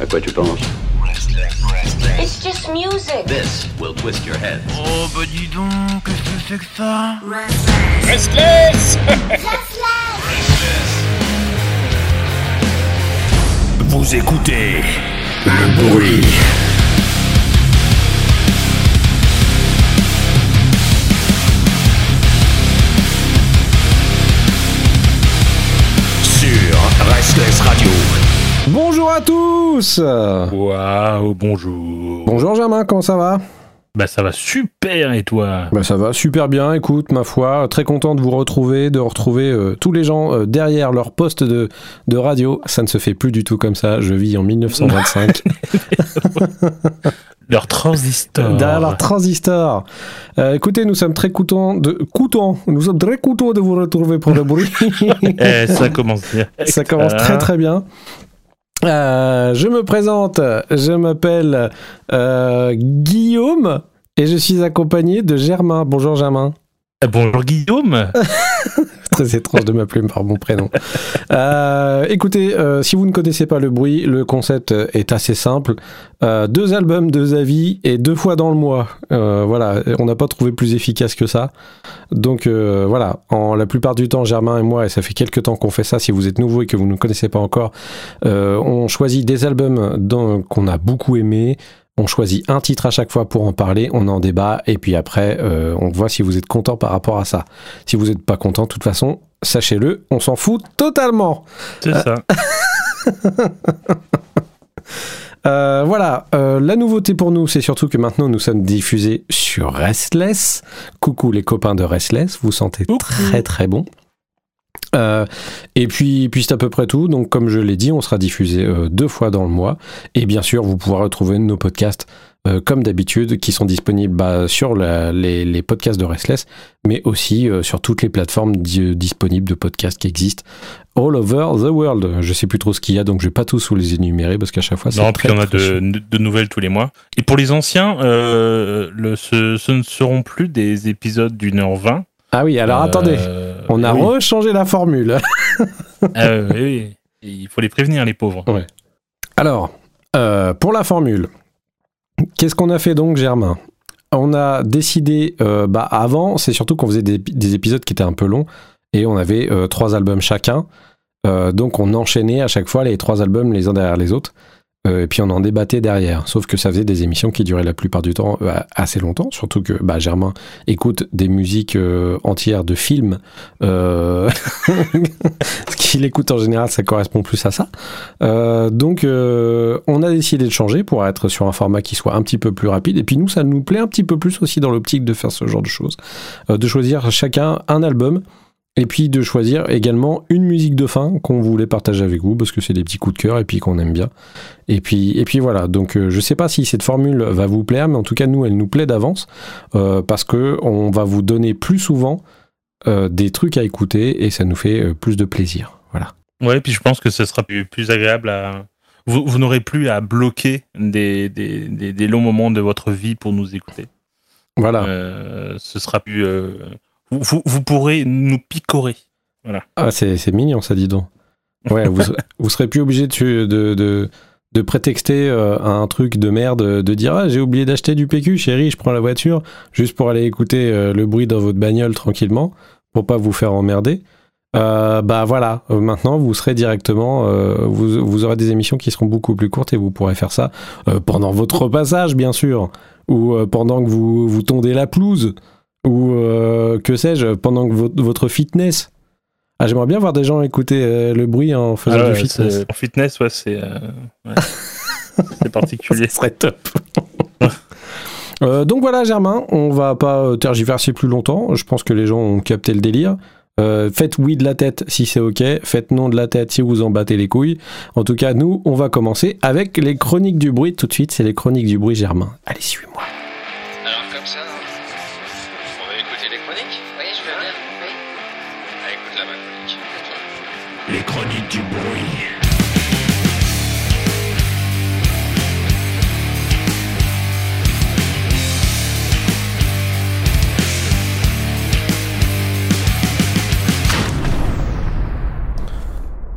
À quoi tu penses It's just music. This will twist your head. Oh bah dis donc, qu'est-ce que c'est que ça Restless Vous écoutez le bruit. Sur Restless Radio. Bonjour à tous Waouh, bonjour. Bonjour Germain, comment ça va? Bah ça va super et toi? Bah ça va super bien, écoute, ma foi, très content de vous retrouver, de retrouver euh, tous les gens euh, derrière leur poste de, de radio. Ça ne se fait plus du tout comme ça, je vis en 1925. Leur transistor. derrière leur transistor. Euh, écoutez, nous sommes très contents de... Contents Nous sommes très contents de vous retrouver pour le bruit. Eh, ça commence bien. Ça commence très très bien. Euh, je me présente, je m'appelle euh, Guillaume et je suis accompagné de Germain. Bonjour Germain. Eh, Bonjour Guillaume. Très étrange de m'appeler par mon prénom. Euh, écoutez, euh, si vous ne connaissez pas le bruit, le concept est assez simple. Euh, deux albums, deux avis et deux fois dans le mois. Euh, voilà, on n'a pas trouvé plus efficace que ça. Donc euh, voilà, en la plupart du temps, Germain et moi, et ça fait quelques temps qu'on fait ça, si vous êtes nouveau et que vous ne connaissez pas encore, euh, on choisit des albums qu'on a beaucoup aimés. On choisit un titre à chaque fois pour en parler, on en débat, et puis après, euh, on voit si vous êtes content par rapport à ça. Si vous n'êtes pas content, de toute façon, sachez-le, on s'en fout totalement. C'est ça. Euh, voilà, euh, la nouveauté pour nous, c'est surtout que maintenant nous sommes diffusés sur Restless. Coucou les copains de Restless, vous sentez Coucou. très très bon. Euh, et puis, puis c'est à peu près tout. Donc, comme je l'ai dit, on sera diffusé euh, deux fois dans le mois. Et bien sûr, vous pourrez retrouver nos podcasts euh, comme d'habitude, qui sont disponibles bah, sur la- les, les podcasts de Restless, mais aussi sur toutes les plateformes di- disponibles de podcasts qui existent all over the world. Je sais plus trop ce qu'il y a, donc je vais pas tous vous les énumérer parce qu'à chaque fois, c'est Non, très, puis on a de, de nouvelles tous les mois. Et pour les anciens, le, ce, ce ne seront plus des épisodes d'une heure vingt. Ah oui, alors Euh, attendez, on a oui. rechangé la formule. Ah, oui, oui. Il faut les prévenir, les pauvres. Alors, euh, pour la formule, qu'est-ce qu'on a fait donc, Germain? On a décidé, euh, bah, avant, c'est surtout qu'on faisait des, des épisodes qui étaient un peu longs, et on avait trois albums chacun. Donc on enchaînait à chaque fois les trois albums les uns derrière les autres. Euh, et puis on en débattait derrière. Sauf que ça faisait des émissions qui duraient la plupart du temps euh, assez longtemps. Surtout que bah, Germain écoute des musiques euh, entières de films. Euh... Ce qu'il écoute en général, ça correspond plus à ça. Donc on a décidé de changer pour être sur un format qui soit un petit peu plus rapide. Et puis nous, ça nous plaît un petit peu plus aussi dans l'optique de faire ce genre de choses. De choisir chacun un album. Et puis de choisir également une musique de fin qu'on voulait partager avec vous parce que c'est des petits coups de cœur et puis qu'on aime bien. Et puis, et puis voilà. Donc euh, je sais pas si cette formule va vous plaire, mais en tout cas nous elle nous plaît d'avance euh, parce que on va vous donner plus souvent euh, des trucs à écouter et ça nous fait euh, plus de plaisir. Voilà. Ouais, puis je pense que ce sera plus, plus agréable à. Vous, vous n'aurez plus à bloquer des, des, des, des longs moments de votre vie pour nous écouter. Voilà. Euh, ce sera plus. euh, vous, pourrez nous picorer. Ah, c'est mignon, ça, dis donc. Ouais, vous, vous serez plus obligé de, de, de, de prétexter euh, un truc de merde, de dire Ah, j'ai oublié d'acheter du PQ, chérie, je prends la voiture, juste pour aller écouter euh, le bruit dans votre bagnole tranquillement, pour pas vous faire emmerder. Euh, bah voilà, maintenant vous serez directement, vous, vous aurez des émissions qui seront beaucoup plus courtes et vous pourrez faire ça pendant votre passage, bien sûr, ou pendant que vous, vous tondez la pelouse, ou euh, que sais-je, pendant que votre, votre fitness. Ah, j'aimerais bien voir des gens écouter euh, le bruit en faisant Ah ouais, du fitness. En fitness, ouais, c'est euh, ouais. c'est particulier. Ce serait top. Euh, donc voilà, Germain, on va pas tergiverser plus longtemps. Je pense que les gens ont capté le délire. Euh, faites oui de la tête si c'est ok, faites non de la tête si vous en battez les couilles. En tout cas, nous, on va commencer avec les chroniques du bruit. Tout de suite, c'est les chroniques du bruit, Germain. Allez, suis-moi. Alors comme ça, Les chroniques du bruit.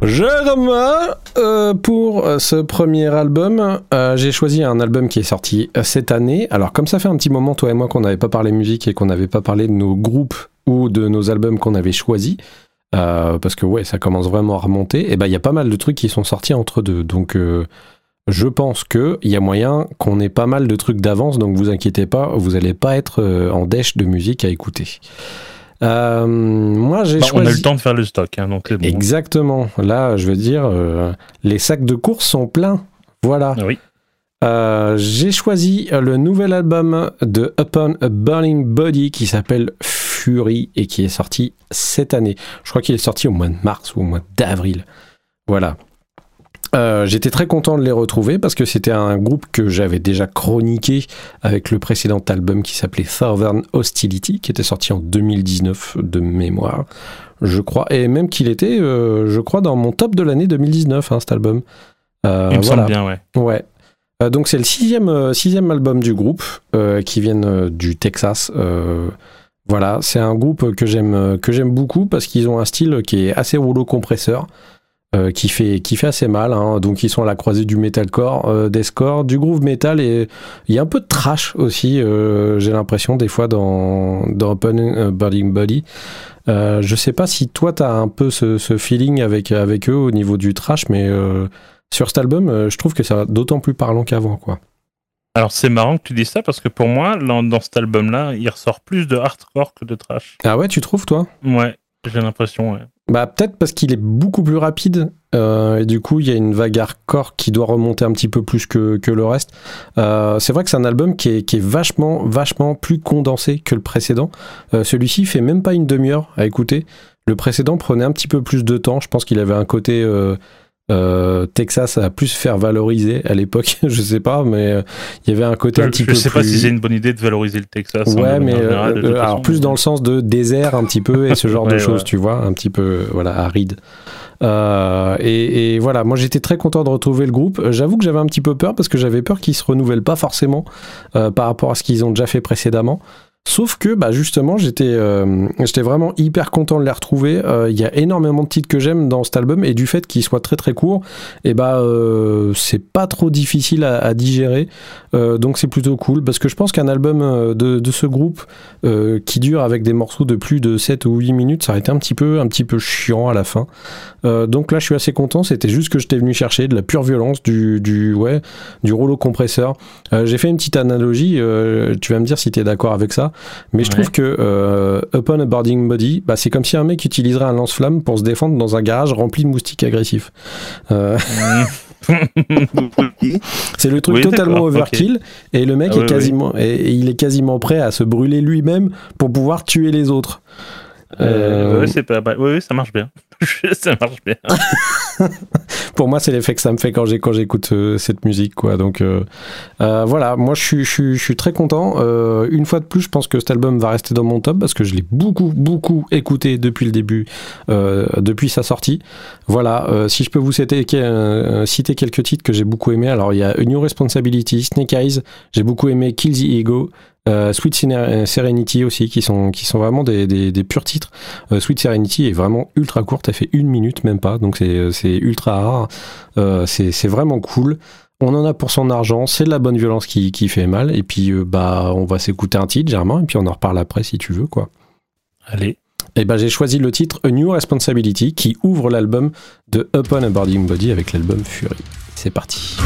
Germain, euh, pour euh, ce premier album, euh, j'ai choisi un album qui est sorti cette année. Alors comme ça fait un petit moment, toi et moi, qu'on n'avait pas parlé musique et qu'on n'avait pas parlé de nos groupes ou de nos albums qu'on avait choisis, euh, parce que ouais, ça commence vraiment à remonter, et ben il y a pas mal de trucs qui sont sortis entre deux. Donc euh, je pense qu'il y a moyen qu'on ait pas mal de trucs d'avance, donc vous inquiétez pas, vous allez pas être euh, en dèche de musique à écouter. Euh, moi j'ai Bah, on choisi... a eu le temps de faire le stock, hein, donc c'est bon. Exactement. Là, je veux dire, les sacs de course sont pleins. Voilà. Oui. J'ai choisi le nouvel album de Upon a Burning Body qui s'appelle Fury et qui est sorti cette année. Je crois qu'il est sorti au mois de mars ou au mois d'avril. Voilà. Euh, J'étais très content de les retrouver parce que c'était un groupe que j'avais déjà chroniqué avec le précédent album qui s'appelait Southern Hostility, qui était sorti en 2019 de mémoire, je crois, et même qu'il était, euh, je crois, dans mon top de l'année 2019, hein, cet album. Euh, Il me voilà. semble bien, ouais. Ouais. Euh, donc c'est le sixième, sixième album du groupe euh, qui vient euh, du Texas. Euh, voilà, c'est un groupe que j'aime que j'aime beaucoup parce qu'ils ont un style qui est assez rouleau compresseur, euh, qui fait qui fait assez mal. hein. Donc ils sont à la croisée du metalcore, euh, des scores, du groove metal et il y a un peu de trash aussi. euh, J'ai l'impression des fois dans dans Open euh, Burning Body. Je sais pas si toi t'as un peu ce, ce feeling avec avec eux au niveau du trash, mais sur cet album, je trouve que ça d'autant plus parlant qu'avant, quoi. Alors c'est marrant que tu dis ça parce que pour moi, dans, dans cet album-là, il ressort plus de hardcore que de trash. Ah ouais, tu trouves, toi? Ouais, j'ai l'impression, ouais. Bah peut-être parce qu'il est beaucoup plus rapide euh, et du coup il y a une vague hardcore qui doit remonter un petit peu plus que, que le reste. Euh, c'est vrai que c'est un album qui est, qui est vachement vachement plus condensé que le précédent. Euh, Celui-ci fait même pas une demi-heure à écouter. Le précédent prenait un petit peu plus de temps. Je pense qu'il avait un côté euh, euh, Texas à plus faire valoriser à l'époque. je sais pas, mais euh, il y avait un côté un Je, petit je peu sais plus. pas si c'est une bonne idée de valoriser le Texas. hein, Ouais, mais de euh, toute alors façon, plus mais- dans le sens de désert un petit peu et ce genre de choses, ouais. tu vois, un petit peu voilà aride. Euh, et, et voilà, moi j'étais très content de retrouver le groupe. Euh, J'avoue que j'avais un petit peu peur parce que j'avais peur qu'ils se renouvellent pas forcément euh, par rapport à ce qu'ils ont déjà fait précédemment. Sauf que bah justement j'étais euh, j'étais vraiment hyper content de les retrouver. Euh, Il y a énormément de titres que j'aime dans cet album et du fait qu'il soit très très court, et bah euh, c'est pas trop difficile à, digérer. Euh, donc c'est plutôt cool parce que je pense qu'un album de, de ce groupe qui dure avec des morceaux de plus de 7 ou 8 minutes, ça aurait été un petit peu, un petit peu chiant à la fin. Donc là, je suis assez content. C'était juste que j'étais venu chercher de la pure violence, du, du, ouais, du rouleau compresseur. Euh, J'ai fait une petite analogie. euh, tu vas me dire si tu es d'accord avec ça. Mais je trouve que euh, Upon a Boarding Body, bah, c'est comme si un mec utiliserait un lance-flamme pour se défendre dans un garage rempli de moustiques agressifs. Euh, c'est le truc Oui, totalement overkill. Et le mec Ah est oui, oui. quasiment, et, et il est quasiment prêt à se brûler lui-même pour pouvoir tuer les autres. Euh, Euh, pas mal. Oui, ça marche bien. ça marche bien. pour moi, c'est l'effet que ça me fait quand j'écoute euh, cette musique, quoi. Donc euh, euh, voilà, moi je suis, je, suis, je suis très content. Euh, une fois de plus, je pense que cet album va rester dans mon top parce que je l'ai beaucoup, beaucoup écouté depuis le début, depuis sa sortie. Voilà, si je peux vous citer, citer quelques titres que j'ai beaucoup aimé. Alors il y a A New Responsibility, Snake Eyes, j'ai beaucoup aimé Kill the Ego. Euh, Sweet Sene- Serenity aussi, qui sont, qui sont vraiment des, des, des purs titres. Euh, Sweet Serenity est vraiment ultra courte, elle fait une minute même pas, donc c'est ultra rare. Euh, c'est vraiment cool. On en a pour son argent, c'est de la bonne violence qui, qui fait mal, et puis euh, bah on va s'écouter un titre, Germain, et puis on en reparle après si tu veux, quoi. Allez. Et ben j'ai choisi le titre A New Responsibility qui ouvre l'album de Upon a Boarding Body avec l'album Fury. C'est parti.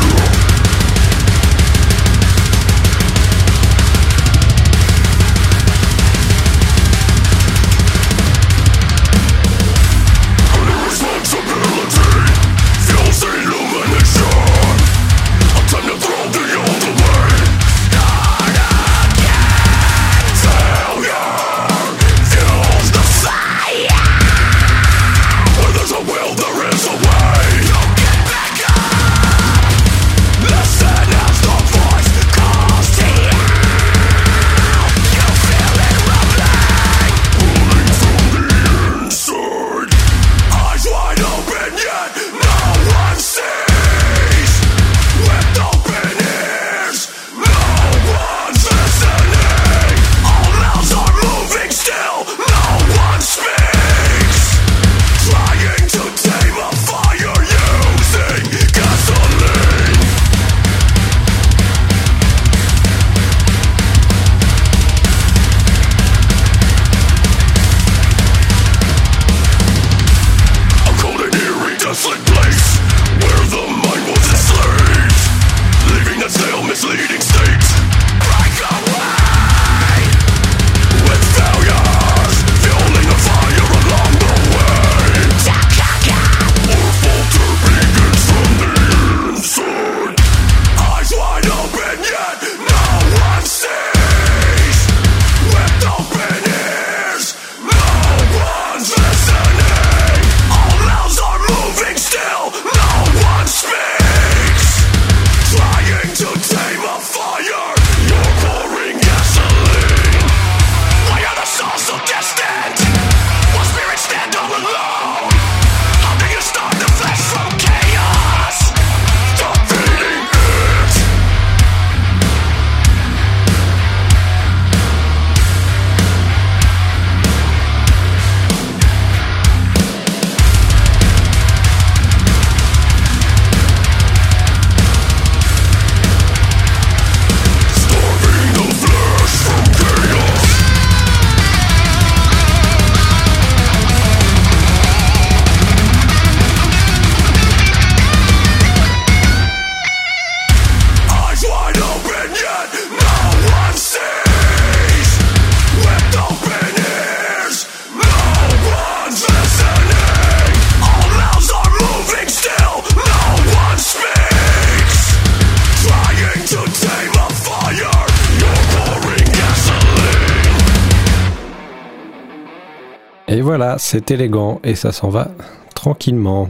C'est élégant et ça s'en va tranquillement.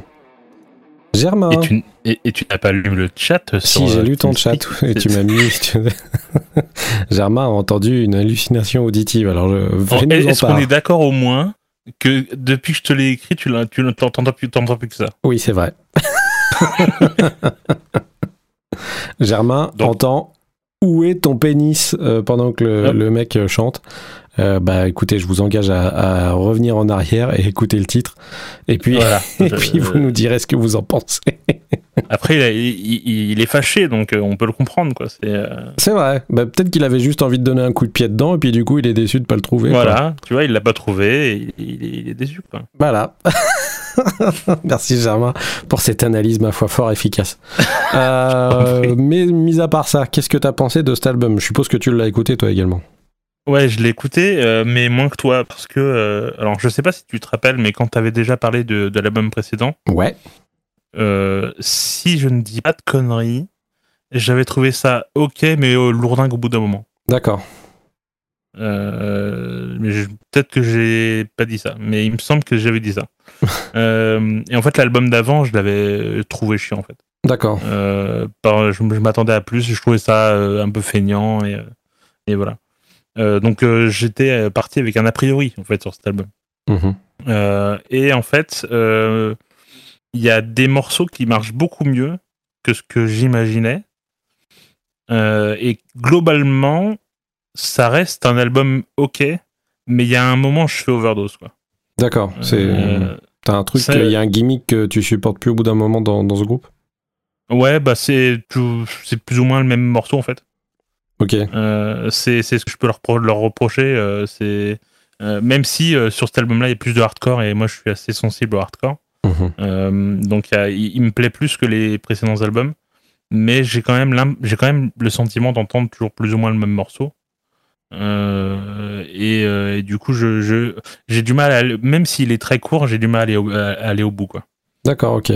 Germain. Et tu, et, et tu n'as pas lu le chat Si, sur, j'ai euh, lu ton chat et tu m'as mis. Germain a entendu une hallucination auditive. Alors, je, fais-nous en Est-ce qu'on est d'accord au moins que depuis que je te l'ai écrit, tu n'entends plus, plus que ça? Oui, c'est vrai. Germain Donc- entend où est ton pénis euh, pendant que le, mec euh, chante. Euh, bah écoutez, je vous engage à, à revenir en arrière et écouter le titre. Et puis, Voilà. et puis vous nous direz ce que vous en pensez. Après, il, a- il- il- il est fâché, donc euh, on peut le comprendre. quoi. C'est euh, vrai. Bah, Peut-être qu'il avait juste envie de donner un coup de pied dedans et puis du coup il est déçu de pas le trouver. quoi. voilà, tu vois, il l'a pas trouvé, et il, il est- déçu. Quoi. Voilà. Merci Germain pour cette analyse, ma foi, fort efficace. Euh, mais mis à part ça, qu'est-ce que t'as pensé de cet album? Je suppose que tu l'as écouté toi également. Ouais, je l'ai écouté, euh, mais moins que toi, parce que, euh, alors je sais pas si tu te rappelles, mais quand tu avais déjà parlé de, de l'album précédent, Ouais. euh, si je ne dis pas de conneries, j'avais trouvé ça ok, mais lourdingue au bout d'un moment. D'accord. Mais peut-être que j'ai pas dit ça, mais il me semble que j'avais dit ça. Et en fait, l'album d'avant, je l'avais trouvé chiant en fait. D'accord. Je je m'attendais à plus, je trouvais ça un peu feignant et, et voilà. Euh, donc euh, j'étais euh, parti avec un a priori en fait sur cet album. Mhm. Et en fait, il y a des morceaux qui marchent beaucoup mieux que ce que j'imaginais. Euh, et globalement, ça reste un album ok, mais il y a un moment, je fais overdose. Quoi. D'accord. C'est. Euh, T'as un truc, il y a un gimmick que tu supportes plus au bout d'un moment dans, dans ce groupe? Ouais, bah c'est plus ou moins le même morceau en fait. Ok. Euh, c'est c'est ce que je peux leur, pro- leur reprocher. euh, c'est euh, même si sur cet album-là, il y a plus de hardcore et moi, je suis assez sensible au hardcore. Mhm. Donc il, y a- il- il me plaît plus que les précédents albums, mais j'ai quand même j'ai quand même le sentiment d'entendre toujours plus ou moins le même morceau. Euh, et, euh, et du coup, je j'ai du mal, à, même s'il est très court, j'ai du mal à aller au, à aller au bout quoi. D'accord, ok.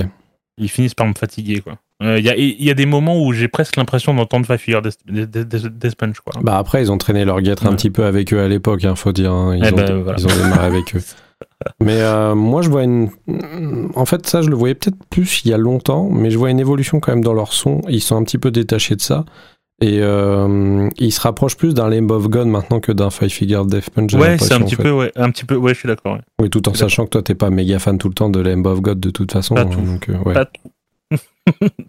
Ils finissent par me fatiguer quoi. Euh, Il y, a, il y a des moments où j'ai presque l'impression d'entendre Five Finger Death, Death- Death- Death Punch quoi. Bah après, ils ont traîné leur guêtre un petit peu avec eux à l'époque, hein, faut dire. hein. Ils, Eh ont, ben, voilà. ils ont démarré avec eux. Mais euh, moi, je vois une. En fait, ça, je le voyais peut-être plus il y a longtemps, mais je vois une évolution quand même dans leur son. Ils sont un petit peu détachés de ça. Et euh, ils se rapprochent plus d'un Lamb of God maintenant que d'un Five Figure Death Punch. Ouais, c'est un en petit fait. peu, ouais, un petit peu, ouais, je suis d'accord. ouais. Oui, tout en sachant que toi, t'es pas méga fan tout le temps de Lamb of God de toute façon. Pas hein, tout. donc, euh, ouais. Pas tout.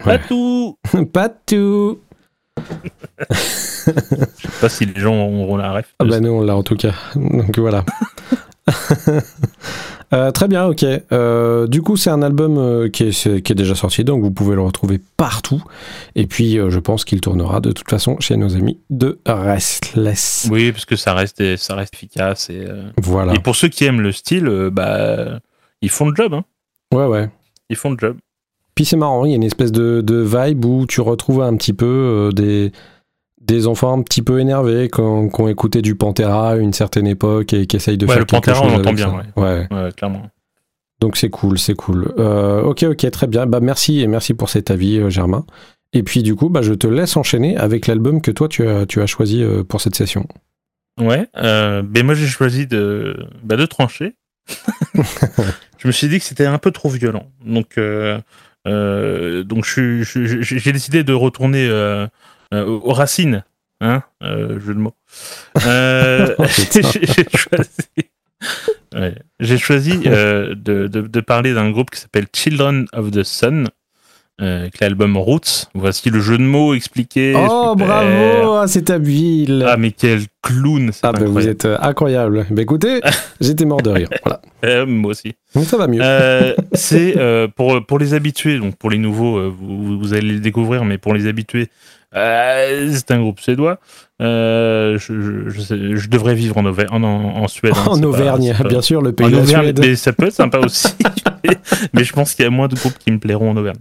Pas tout. Pas tout. Je sais pas si les gens auront la ref. Ah bah nous on l'a en tout cas. Donc voilà. Euh, très bien, ok. Euh, du coup, c'est un album euh, qui, est, c'est- qui est déjà sorti, donc vous pouvez le retrouver partout. Et puis, je pense qu'il tournera de toute façon chez nos amis de Restless. Oui, parce que ça reste, ça reste efficace. Et, Voilà. et pour ceux qui aiment le style, bah, ils font le job. Hein. Ouais, ouais. Ils font le job. Puis c'est marrant, il y a une espèce de, de vibe où tu retrouves un petit peu euh, des, des enfants un petit peu énervés qui ont, écouté du Pantera à une certaine époque et qui essayent de Ouais, faire le quelque Pantera, on chose l'entend avec bien, ouais. Ouais, clairement. Donc c'est cool, c'est cool. Euh, ok, ok, très bien. Bah merci et merci pour cet avis, euh, Germain. Et puis du coup, bah, je te laisse enchaîner avec l'album que toi tu as, tu as choisi pour cette session. Ouais. Euh, ben moi, j'ai choisi de, bah, de trancher. je me suis dit que c'était un peu trop violent. Donc, euh, euh, donc je suis- je- je- j'ai décidé de retourner euh, euh, aux racines. Hein jeu de mots. Putain. j'ai j'ai choisi, ouais, j'ai choisi euh, de, de, de parler d'un groupe qui s'appelle Children of the Sun, euh, avec l'album Roots. Voici le jeu de mots expliqué. oh super. bravo, ah, c'est habile. Ah mais quel clown Ah bah, vous êtes euh, incroyable. Bah écoutez, j'étais mort de rire. Voilà. Euh, moi aussi. Donc ça va mieux. Euh, c'est pour, pour les habitués, donc pour les nouveaux, vous, vous allez les découvrir, mais pour les habitués, c'est un groupe suédois. Je, je, je sais- je devrais vivre en, Auver- en, Suède. hein, en pas- Auvergne, pas- bien sûr, le pays En de la Auvergne, Suède. mais ça peut être sympa aussi. mais je pense qu'il y a moins de groupes qui me plairont en Auvergne.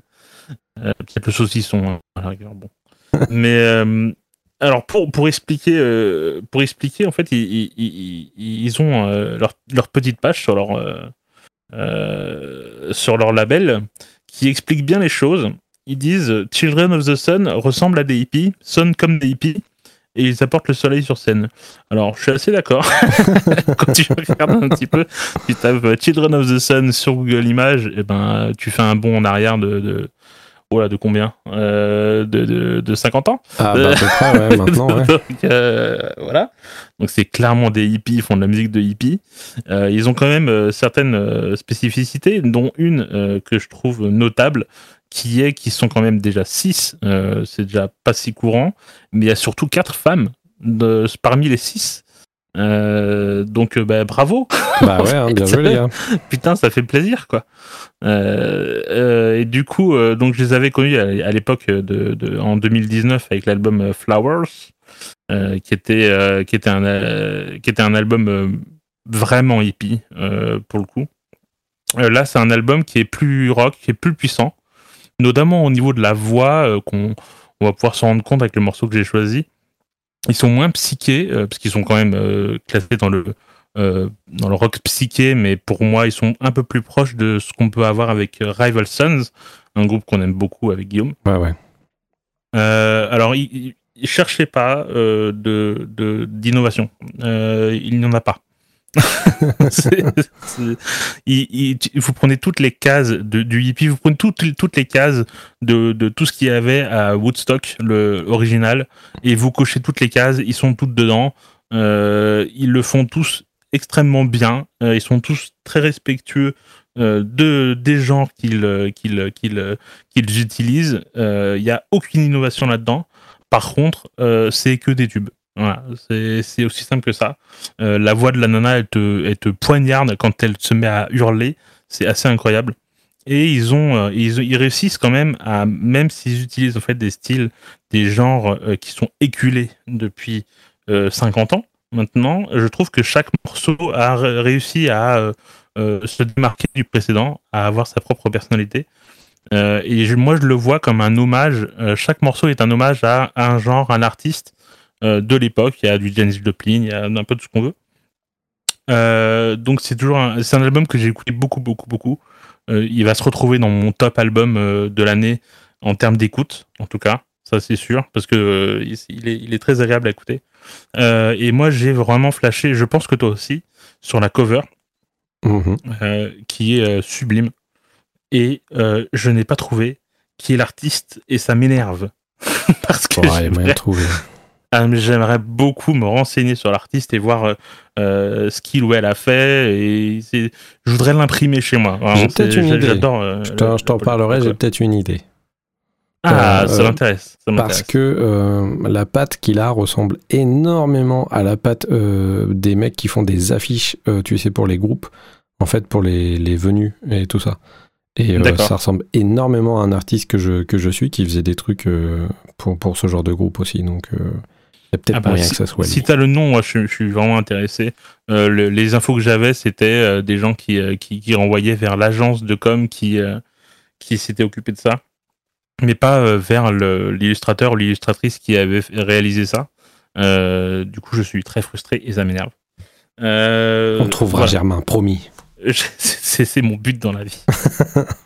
Euh, Peut-être le saucisson, hein, à la rigueur, bon. mais euh, alors pour, pour expliquer, euh, pour expliquer, en fait, ils, ils, ils, ont leur, leur petite page sur leur sur leur label qui explique bien les choses. Ils disent Children of the Sun ressemble à des hippies, sonnent comme des hippies, et ils apportent le soleil sur scène. Alors, je suis assez d'accord. Quand tu regardes un petit peu, tu tapes Children of the Sun sur Google Images, et ben, tu fais un bond en arrière de, voilà, de combien euh, de, de, de 50 ans? Ah, bah, à peu près, ouais, maintenant, ouais. Donc, euh, voilà. Donc c'est clairement des hippies, ils font de la musique de hippies. Euh, ils ont quand même euh, certaines euh, spécificités, dont une euh, que je trouve notable, qui est qu'ils sont quand même déjà six. Euh, c'est déjà pas si courant, mais il y a surtout quatre femmes de, parmi les six. Euh, donc euh, bah, bravo. Bah ouais, hein, bien joué, les gars. Putain, ça fait plaisir, quoi. Euh, euh, et du coup, donc je les avais connus à, à l'époque de, de- en 2019 avec l'album Flowers, qui était qui était un qui était un album vraiment hippie pour le coup. Là, c'est un album qui est plus rock, qui est plus puissant, notamment au niveau de la voix, qu'on on va pouvoir s'en rendre compte avec le morceau que j'ai choisi. Ils sont moins psychés, euh, parce qu'ils sont quand même euh, classés dans le euh, dans le rock psyché, mais pour moi, ils sont un peu plus proches de ce qu'on peut avoir avec Rival Sons, un groupe qu'on aime beaucoup avec Guillaume. Ouais, ouais. Alors, il, il- cherchait pas de d'innovation. Il n'y en a pas. Vous prenez toutes les cases du hippie, vous prenez toutes, les cases de, tout ce qu'il y avait à Woodstock, le original, et vous cochez toutes les cases, ils sont toutes dedans. Euh, ils le font tous extrêmement bien. Euh, ils sont tous très respectueux euh, de des genres qu'ils utilisent. Il n'y a aucune innovation là-dedans. Par contre, c'est que des tubes. Voilà, c'est aussi simple que ça. Euh, la voix de la nana, elle te, poignarde quand elle se met à hurler. C'est assez incroyable. Et ils ont, euh, ils, réussissent quand même à, même s'ils utilisent en fait des styles, des genres euh, qui sont éculés depuis euh, 50 ans maintenant, je trouve que chaque morceau a ré- réussi à se démarquer du précédent, à avoir sa propre personnalité. Et moi, je le vois comme un hommage. chaque morceau est un hommage à, à un genre, un artiste de l'époque. Il y a du Janis Joplin, il y a un peu de ce qu'on veut. Euh, donc c'est toujours un, c'est un album que j'ai écouté beaucoup, beaucoup, beaucoup. Euh, il va se retrouver dans mon top album euh, de l'année en termes d'écoute, en tout cas. Ça, c'est sûr, parce que euh, il, est, il est très agréable à écouter. Euh, et moi, j'ai vraiment flashé, je pense que toi aussi, sur la cover, Mhm. euh, qui est euh, sublime. Et euh, je n'ai pas trouvé qui est l'artiste, et ça m'énerve. Parce que Ouais, il y a j'aimerais- ah, j'aimerais beaucoup me renseigner sur l'artiste et voir euh, euh, ce qu'il ou elle a fait. Et je voudrais l'imprimer chez moi. Vraiment, J'ai peut-être une idée. Euh, Je t'en- le- parlerai, j'ai peut-être une idée. Ah, Euh, ça m'intéresse. Parce que la patte qu'il a ressemble énormément à la patte des mecs qui font des affiches, tu sais, pour les groupes, en fait, pour les, les venus et tout ça. Et ça ressemble énormément à un artiste que je, que je suis qui faisait des trucs pour, pour ce genre de groupe aussi. Donc, il y a peut-être Ah bah, moyen si, que ça soit si lui. t'as le nom, moi, je, je suis vraiment intéressé. Euh, le- les infos que j'avais, c'était euh, des gens qui, euh, qui, qui renvoyaient vers l'agence de com qui, qui s'était occupé de ça, mais pas vers l'illustrateur ou l'illustratrice qui avait réalisé ça. Du coup, je suis très frustré et ça m'énerve. On trouvera voilà. Germain, promis. C'est mon but dans la vie.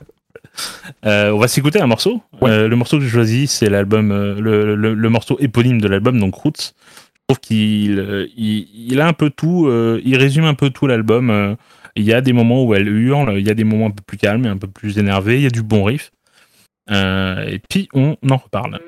Euh, on va s'écouter un morceau. Ouais. Euh, le morceau que j'ai choisi, c'est l'album, euh, le, le- le morceau éponyme de l'album, donc Roots. Je trouve qu'il il, il a un peu tout, il résume un peu tout l'album. Il y a des moments où elle hurle, il y a des moments un peu plus calmes et un peu plus énervés, il y a du bon riff. Et puis on en reparle.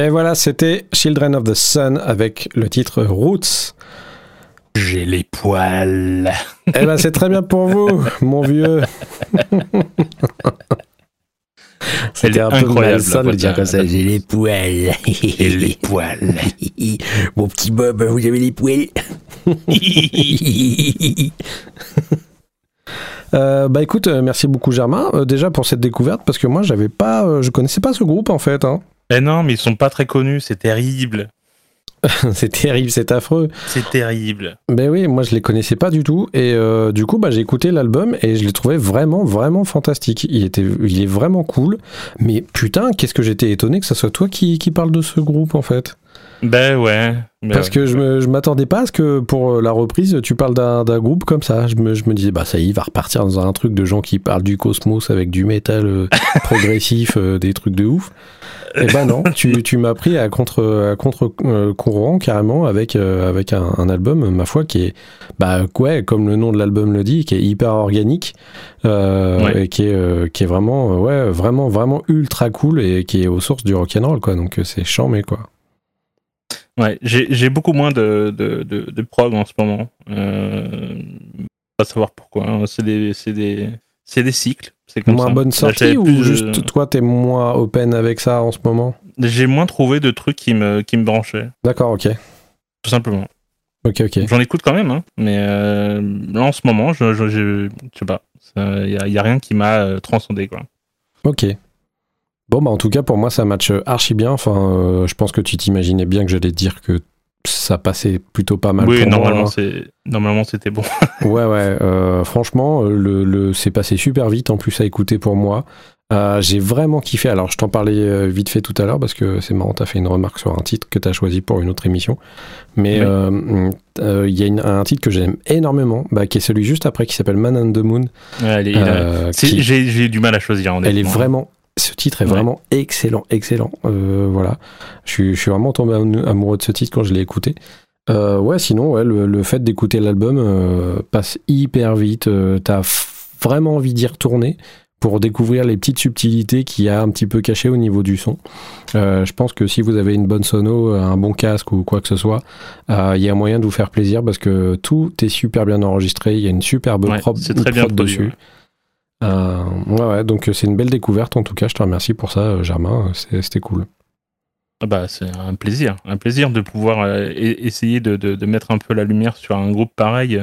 Et voilà, c'était Children of the Sun avec le titre Roots. J'ai les poils. Eh ben, c'est très bien pour vous, mon vieux. C'était un peu incroyable, de dire comme ça. J'ai les poils. J'ai les poils. Mon petit Bob, vous avez les poils. Euh, bah écoute, euh, merci beaucoup Germain. Euh, déjà pour cette découverte, parce que moi j'avais pas, euh, je connaissais pas ce groupe en fait. hein. Eh non, mais ils sont pas très connus, c'est terrible. c'est terrible, c'est affreux. C'est terrible. Ben oui, moi je les connaissais pas du tout et euh, du coup bah j'ai écouté l'album et je l'ai trouvé vraiment vraiment fantastique. Il était, il est vraiment cool. Mais putain, qu'est-ce que j'étais étonné que ce soit toi qui, qui parle de ce groupe en fait. Ben ouais. Parce que je m'attendais pas à ce que pour euh, la reprise tu parles d'un d'un groupe comme ça. Je me, je me disais bah ça y est, il va repartir dans un truc de gens qui parlent du cosmos avec du métal euh, progressif, euh, des trucs de ouf. Et ben non, tu, tu m'as pris à contre à contre euh, courant carrément avec euh, avec un, un album ma foi qui est bah ouais comme le nom de l'album le dit qui est hyper organique euh, Ouais. et qui est euh, qui est vraiment ouais vraiment vraiment ultra cool et qui est aux sources du rock and roll quoi donc c'est mais quoi. Ouais, j'ai beaucoup moins de, de, de, de prog en ce moment. Euh, pas savoir pourquoi. hein. C'est des, des, cycles. C'est comme moins ça. bonne sortie ou de- juste toi t'es moins open avec ça en ce moment? J'ai moins trouvé de trucs qui me, qui me branchaient, D'accord, ok. tout simplement. Ok, ok. J'en écoute quand même, hein, mais euh, là en ce moment, je, je, je, je sais pas. Il y a, a rien qui m'a euh, transcendé, quoi. Ok. Bon, bah en tout cas, pour moi, ça match archi bien. Enfin, euh, je pense que tu t'imaginais bien que j'allais te dire que ça passait plutôt pas mal oui, pour normalement, moi. c'est, normalement, c'était bon. Ouais, ouais. euh, franchement, euh, le, le, c'est passé super vite en plus à écouter pour moi. Euh, j'ai vraiment kiffé. Alors, je t'en parlais vite fait tout à l'heure parce que c'est marrant, t'as fait une remarque sur un titre que t'as choisi pour une autre émission. Mais Oui. euh, euh, il y a une- un titre que j'aime énormément, bah, qui est celui juste après, qui s'appelle Man on the Moon. Ouais, elle est- il a- j'ai, j'ai du mal à choisir. Elle est vraiment. Ce titre est Ouais. vraiment excellent, excellent. Euh, voilà. Je suis, je suis vraiment tombé am- amoureux de ce titre quand je l'ai écouté. Euh, ouais, sinon, ouais, le, le fait d'écouter l'album euh, passe hyper vite. T'as vraiment envie d'y retourner pour découvrir les petites subtilités qu'il y a un petit peu cachées au niveau du son. Euh, je pense que si vous avez une bonne sono, un bon casque ou quoi que ce soit, euh, il y a moyen de vous faire plaisir parce que tout est super bien enregistré. Il y a une superbe Ouais, prop, c'est très bien produit, dessus. ouais. Euh, ouais, ouais, donc euh, c'est une belle découverte en tout cas. Je te remercie pour ça, euh, Germain. C'était cool. Ah Bah, c'est un plaisir, un plaisir de pouvoir essayer de, mettre un peu la lumière sur un groupe pareil.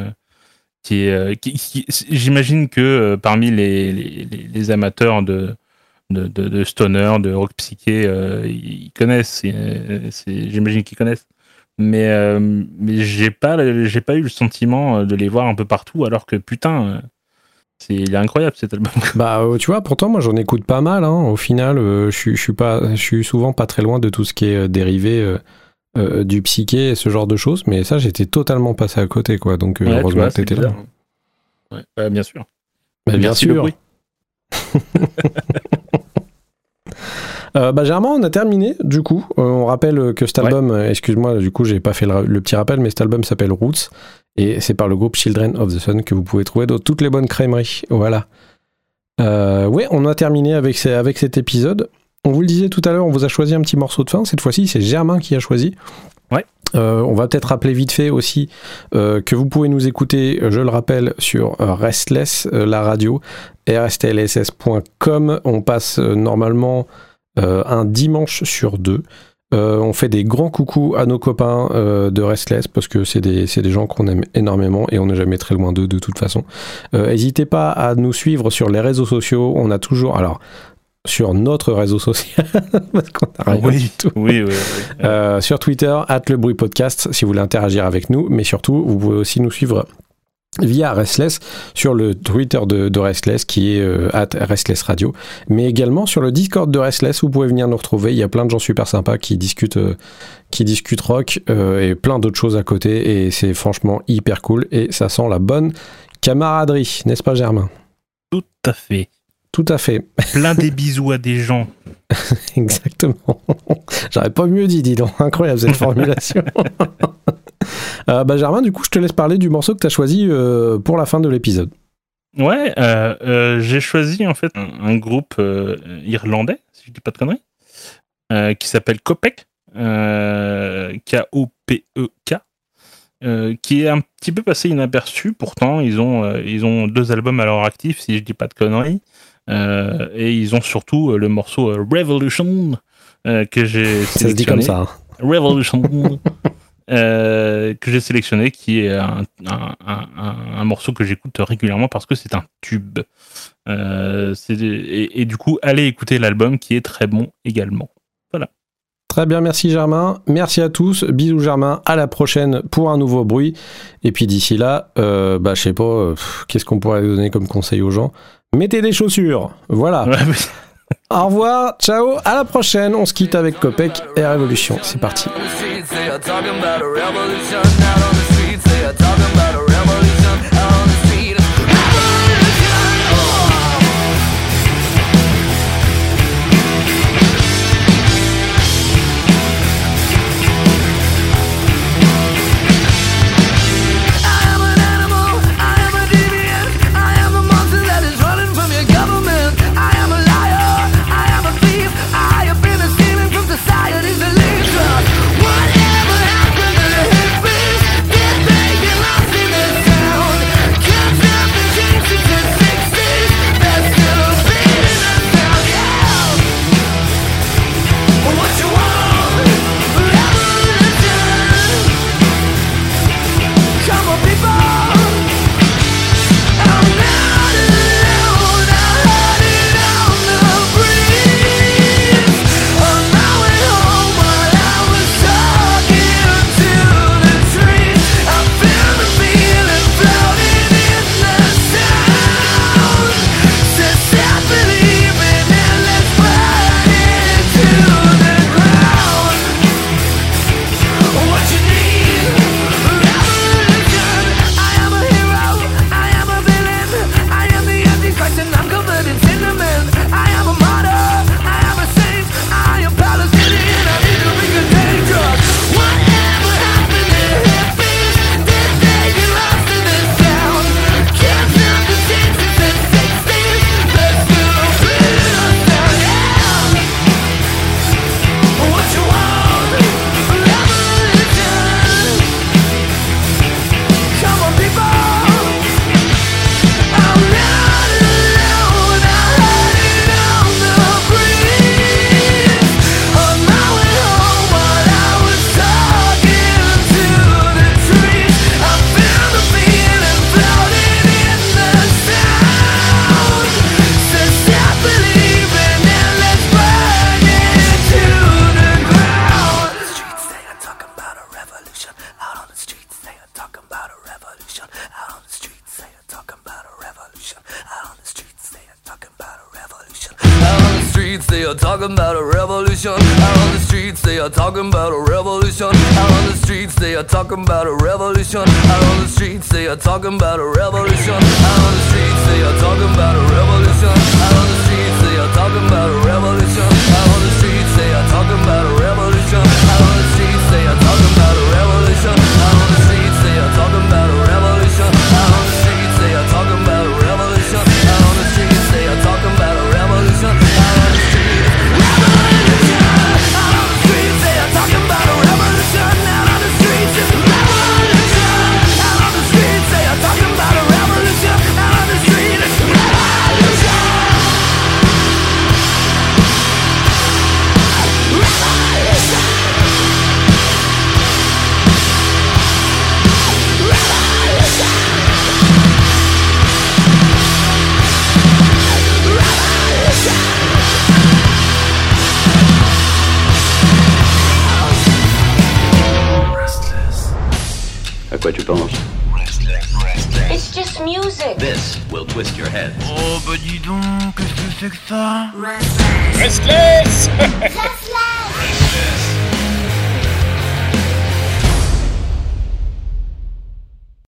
j'imagine que parmi les, les, amateurs de, de, stoner, de rock psyché, ils connaissent. j'imagine qu'ils connaissent. Mais, mais j'ai pas, j'ai pas eu le sentiment de les voir un peu partout, alors que putain, c'est, il est incroyable cet album. Bah, euh, tu vois, pourtant, moi j'en écoute pas mal. hein. Au final, euh, je suis- je suis pas, je suis souvent pas très loin de tout ce qui est euh, dérivé euh, euh, du psyché et ce genre de choses. Mais ça, j'étais totalement passé à côté, quoi. Donc, Ouais, heureusement vois, que t'étais là. Ouais, bah, bien sûr. Bah, bien Merci sûr. Euh, bah, Germain, on a terminé du coup. Euh, on rappelle que cet album, excuse-moi, du coup, j'ai pas fait le, le petit rappel, mais cet album s'appelle Roots et c'est par le groupe Children of the Sun que vous pouvez trouver dans toutes les bonnes crèmeries. Voilà. Euh, ouais, on a terminé avec, ces- avec cet épisode. On vous le disait tout à l'heure, on vous a choisi un petit morceau de fin. Cette fois-ci, c'est Germain qui a choisi. Ouais. Euh, on va peut-être rappeler vite fait aussi euh, que vous pouvez nous écouter, je le rappelle, sur euh, Restless, la radio, rstlss.com. On passe normalement un dimanche sur deux. Euh, on fait des grands coucous à nos copains euh, de Restless parce que c'est des, des gens qu'on aime énormément et on n'est jamais très loin d'eux de toute façon. Euh, N'hésitez pas à nous suivre sur les réseaux sociaux. On a toujours, alors, sur notre réseau social, parce qu'on a rien Oui. du tout. Oui, oui, oui. Euh, sur Twitter, at le bruit podcast, si vous voulez interagir avec nous, mais surtout, vous pouvez aussi nous suivre via Restless sur le Twitter de, de Restless qui est euh, at Restless Radio, mais également sur le Discord de Restless, vous pouvez venir nous retrouver. Il y a plein de gens super sympas qui discutent, euh, qui discutent rock euh, et plein d'autres choses à côté, et c'est franchement hyper cool et ça sent la bonne camaraderie, n'est-ce pas Germain? Tout à fait. Tout à fait, Plein des bisous à des gens. exactement. J'aurais pas mieux dit, dis donc. Incroyable cette formulation. Euh, bah Germain, du coup, je te laisse parler du morceau que tu as choisi euh, pour la fin de l'épisode. Ouais, euh, euh, j'ai choisi en fait un, groupe irlandais, si je dis pas de conneries, qui s'appelle Kopek, K-O-P-E-K, qui est un petit peu passé inaperçu. Pourtant, ils ont, ils ont deux albums à leur actif, si je dis pas de conneries. et ils ont surtout le morceau Revolution que j'ai. Ça se dit comme ça. Hein. Revolution. Euh, que j'ai sélectionné, qui est un, un, morceau que j'écoute régulièrement parce que c'est un tube. Euh, et, du coup, allez écouter l'album qui est très bon également. Voilà. Très bien, merci Germain. Merci à tous. Bisous Germain. À la prochaine pour un nouveau bruit. Et puis d'ici là, euh, bah, je sais pas, euh, qu'est-ce qu'on pourrait donner comme conseil aux gens? Mettez des chaussures. Voilà. Au revoir, ciao, à la prochaine. On se quitte avec Copec et Révolution. C'est parti. talking about a revolution. Out on the streets, they are talking about a revolution.